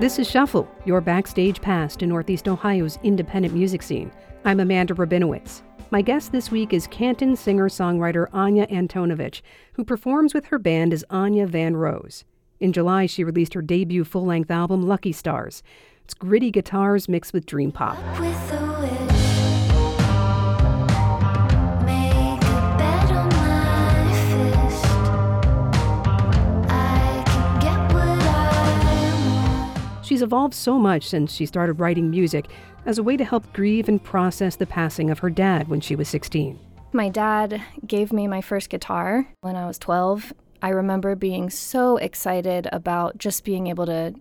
This is Shuffle, your backstage pass to Northeast Ohio's independent music scene. I'm Amanda Rabinowitz. My guest this week is Canton singer songwriter Anya Antonovich, who performs with her band as Anya Van Rose. In July, she released her debut full length album, Lucky Stars. It's gritty guitars mixed with dream pop. She's evolved so much since she started writing music as a way to help grieve and process the passing of her dad when she was 16. My dad gave me my first guitar when I was 12. I remember being so excited about just being able to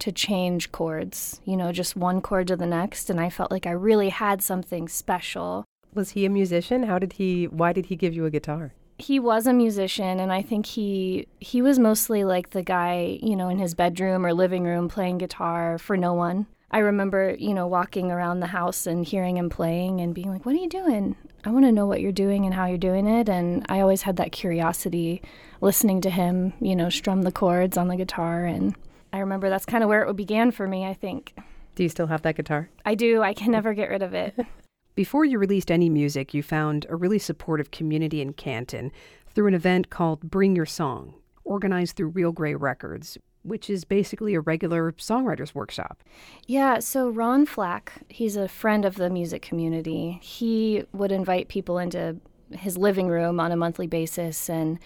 to change chords, you know, just one chord to the next and I felt like I really had something special. Was he a musician? How did he why did he give you a guitar? He was a musician and I think he he was mostly like the guy, you know, in his bedroom or living room playing guitar for no one. I remember, you know, walking around the house and hearing him playing and being like, "What are you doing? I want to know what you're doing and how you're doing it." And I always had that curiosity listening to him, you know, strum the chords on the guitar and I remember that's kind of where it began for me, I think. Do you still have that guitar? I do. I can never get rid of it. Before you released any music, you found a really supportive community in Canton through an event called Bring Your Song, organized through Realgrey Records, which is basically a regular songwriters workshop. Yeah, so Ron Flack, he's a friend of the music community. He would invite people into his living room on a monthly basis and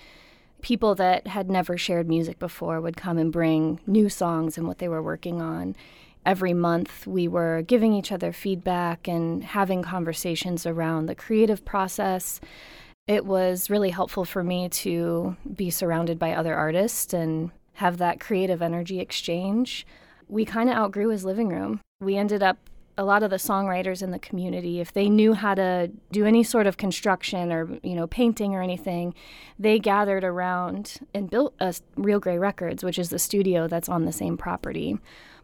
people that had never shared music before would come and bring new songs and what they were working on every month we were giving each other feedback and having conversations around the creative process. It was really helpful for me to be surrounded by other artists and have that creative energy exchange. We kind of outgrew his living room. We ended up a lot of the songwriters in the community if they knew how to do any sort of construction or you know painting or anything they gathered around and built a Realgrey Records which is the studio that's on the same property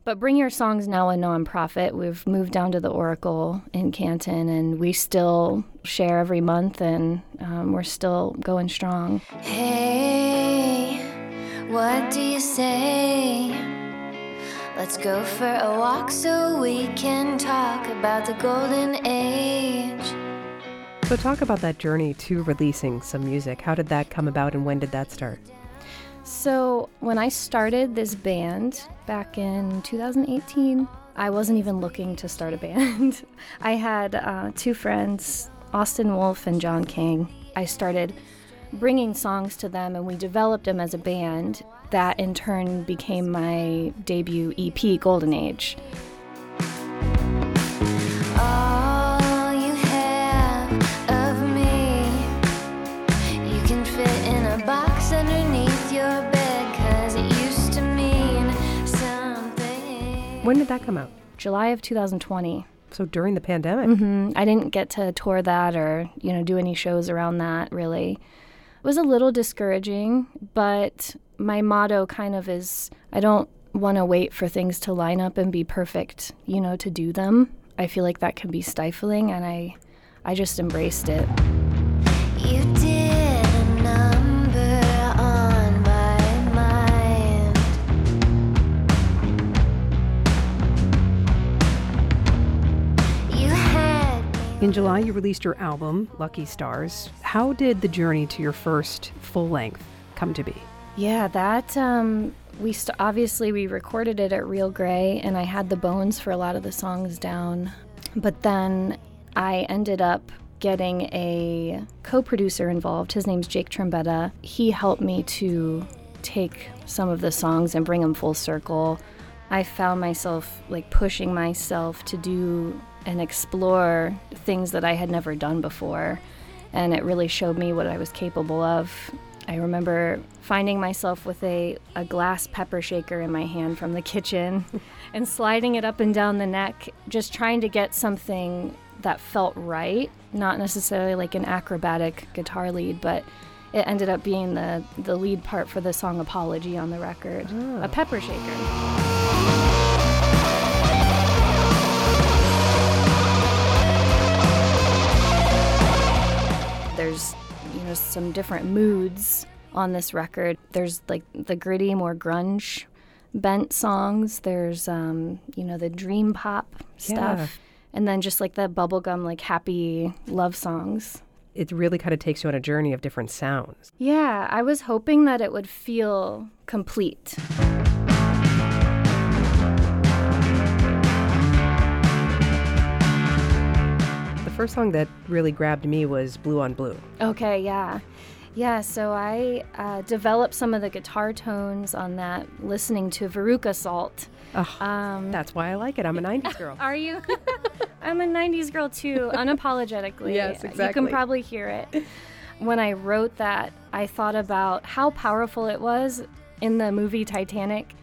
but Bring Your Songs now a nonprofit. We've moved down to the Auricle in Canton, and we still share every month, and um, we're still going strong. Hey, what do you say? Let's go for a walk so we can talk about the golden age. So, talk about that journey to releasing some music. How did that come about, and when did that start? So, when I started this band back in 2018, I wasn't even looking to start a band. I had uh, two friends, Austin Wolf and John King. I started bringing songs to them and we developed them as a band. That in turn became my debut EP, Golden Age. When did that come out? July of 2020. So during the pandemic. Mm-hmm. I didn't get to tour that or you know do any shows around that. Really, it was a little discouraging. But my motto kind of is I don't want to wait for things to line up and be perfect. You know, to do them. I feel like that can be stifling, and I I just embraced it. You In July, you released your album, Lucky Stars. How did the journey to your first full length come to be? Yeah, that um, we st- obviously we recorded it at Realgrey, and I had the bones for a lot of the songs down. But then I ended up getting a co-producer involved. His name's Jake Trombetta. He helped me to take some of the songs and bring them full circle. I found myself like pushing myself to do and explore things that I had never done before. And it really showed me what I was capable of. I remember finding myself with a, a glass pepper shaker in my hand from the kitchen and sliding it up and down the neck, just trying to get something that felt right, not necessarily like an acrobatic guitar lead, but it ended up being the, the lead part for the song Apology on the record, oh. a pepper shaker. There's you know some different moods on this record. There's like the gritty, more grunge bent songs. There's, um, you know, the dream pop stuff. Yeah. And then just like the bubblegum, like happy love songs. It really kind of takes you on a journey of different sounds. Yeah, I was hoping that it would feel complete. First song that really grabbed me was Blue on Blue. Okay, yeah. Yeah, so I uh, developed some of the guitar tones on that listening to Veruca Salt. Oh, Um, that's why I like it. I'm a 90s girl. Are you? I'm a 90s girl too, unapologetically. Yes, exactly. You can probably hear it. When I wrote that, I thought about how powerful it was in the movie Titanic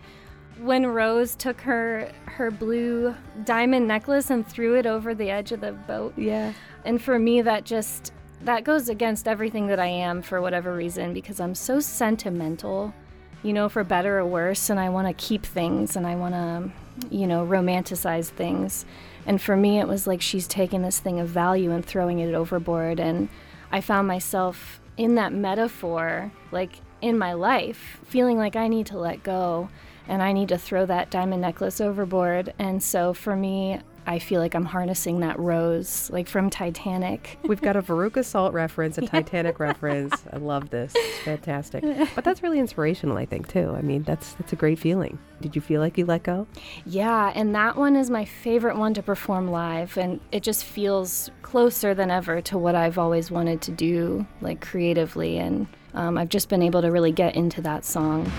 when Rose took her her blue diamond necklace and threw it over the edge of the boat. yeah. And for me that just that goes against everything that I am for whatever reason because I'm so sentimental, you know, for better or worse and I want to keep things and I want to, you know, romanticize things. And for me it was like she's taking this thing of value and throwing it overboard and I found myself in that metaphor like in my life feeling like I need to let go and I need to throw that diamond necklace overboard. And so for me, I feel like I'm harnessing that rose, like from Titanic. We've got a Veruca Salt reference, a Titanic reference. I love this. It's fantastic. But that's really inspirational, I think, too. I mean, that's that's a great feeling. Did you feel like you let go? Yeah, and that one is my favorite one to perform live, and it just feels closer than ever to what I've always wanted to do, like creatively. And um, I've just been able to really get into that song.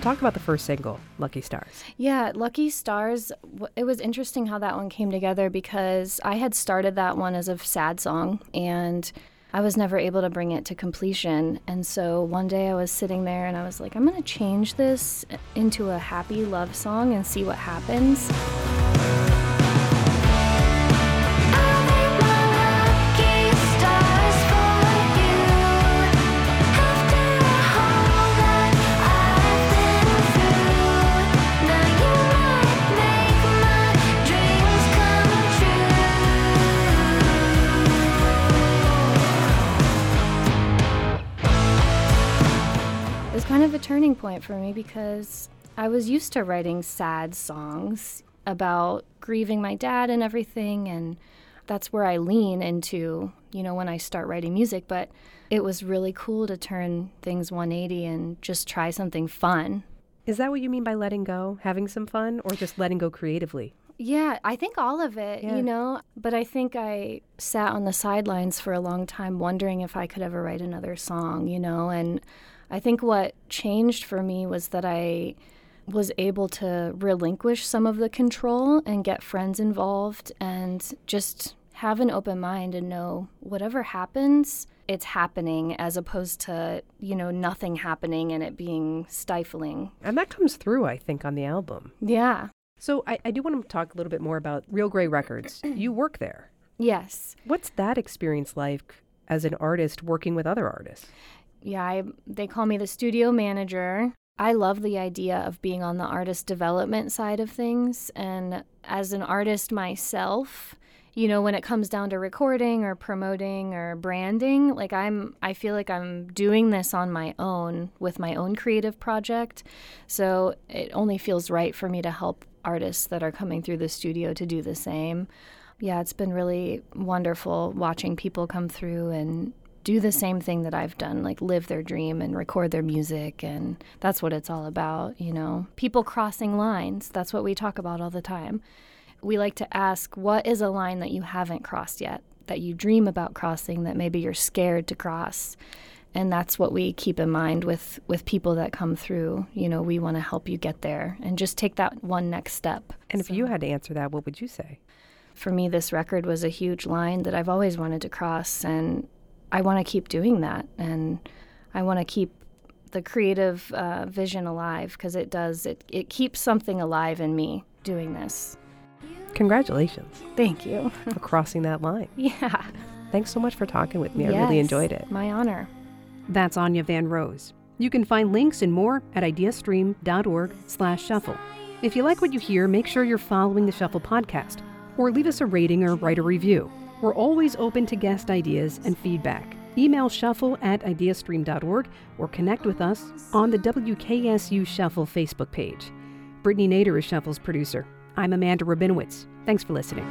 Talk about the first single, Lucky Stars. Yeah, Lucky Stars, it was interesting how that one came together because I had started that one as a sad song and I was never able to bring it to completion. And so one day I was sitting there and I was like, I'm going to change this into a happy love song and see what happens. It was kind of a turning point for me because I was used to writing sad songs about grieving my dad and everything, and that's where I lean into, you know, when I start writing music. But it was really cool to turn things 180 and just try something fun. Is that what you mean by letting go? Having some fun or just letting go creatively? Yeah, I think all of it, Yeah. you know, but I think I sat on the sidelines for a long time wondering if I could ever write another song, you know, and I think what changed for me was that I was able to relinquish some of the control and get friends involved and just have an open mind and know whatever happens, it's happening as opposed to, you know, nothing happening and it being stifling. And that comes through, I think, on the album. Yeah. So I, I do want to talk a little bit more about Realgrey Records. you work there. Yes. What's that experience like as an artist working with other artists? Yeah, I, they call me the studio manager. I love the idea of being on the artist development side of things. And as an artist myself, you know, when it comes down to recording or promoting or branding, like I'm, I feel like I'm doing this on my own with my own creative project. So it only feels right for me to help artists that are coming through the studio to do the same. Yeah, it's been really wonderful watching people come through and do the same thing that I've done, like live their dream and record their music. And that's what it's all about, you know. People crossing lines, that's what we talk about all the time. We like to ask, what is a line that you haven't crossed yet, that you dream about crossing, that maybe you're scared to cross? And that's what we keep in mind with, with people that come through. You know, we want to help you get there and just take that one next step. And if you had to answer that, what would you say? for me, this record was a huge line that I've always wanted to cross, and I want to keep doing that. And I want to keep the creative uh, vision alive because it does, it, it keeps something alive in me doing this. Congratulations Thank you. for crossing that line. yeah. Thanks so much for talking with me. I really enjoyed it. My honor. That's Anya Van Rose. You can find links and more at ideastream.org slash shuffle. If you like what you hear, make sure you're following the Shuffle podcast or leave us a rating or write a review. We're always open to guest ideas and feedback. Email shuffle at ideastream.org or connect with us on the WKSU Shuffle Facebook page. Brittany Nader is Shuffle's producer. I'm Amanda Rabinowitz. Thanks for listening.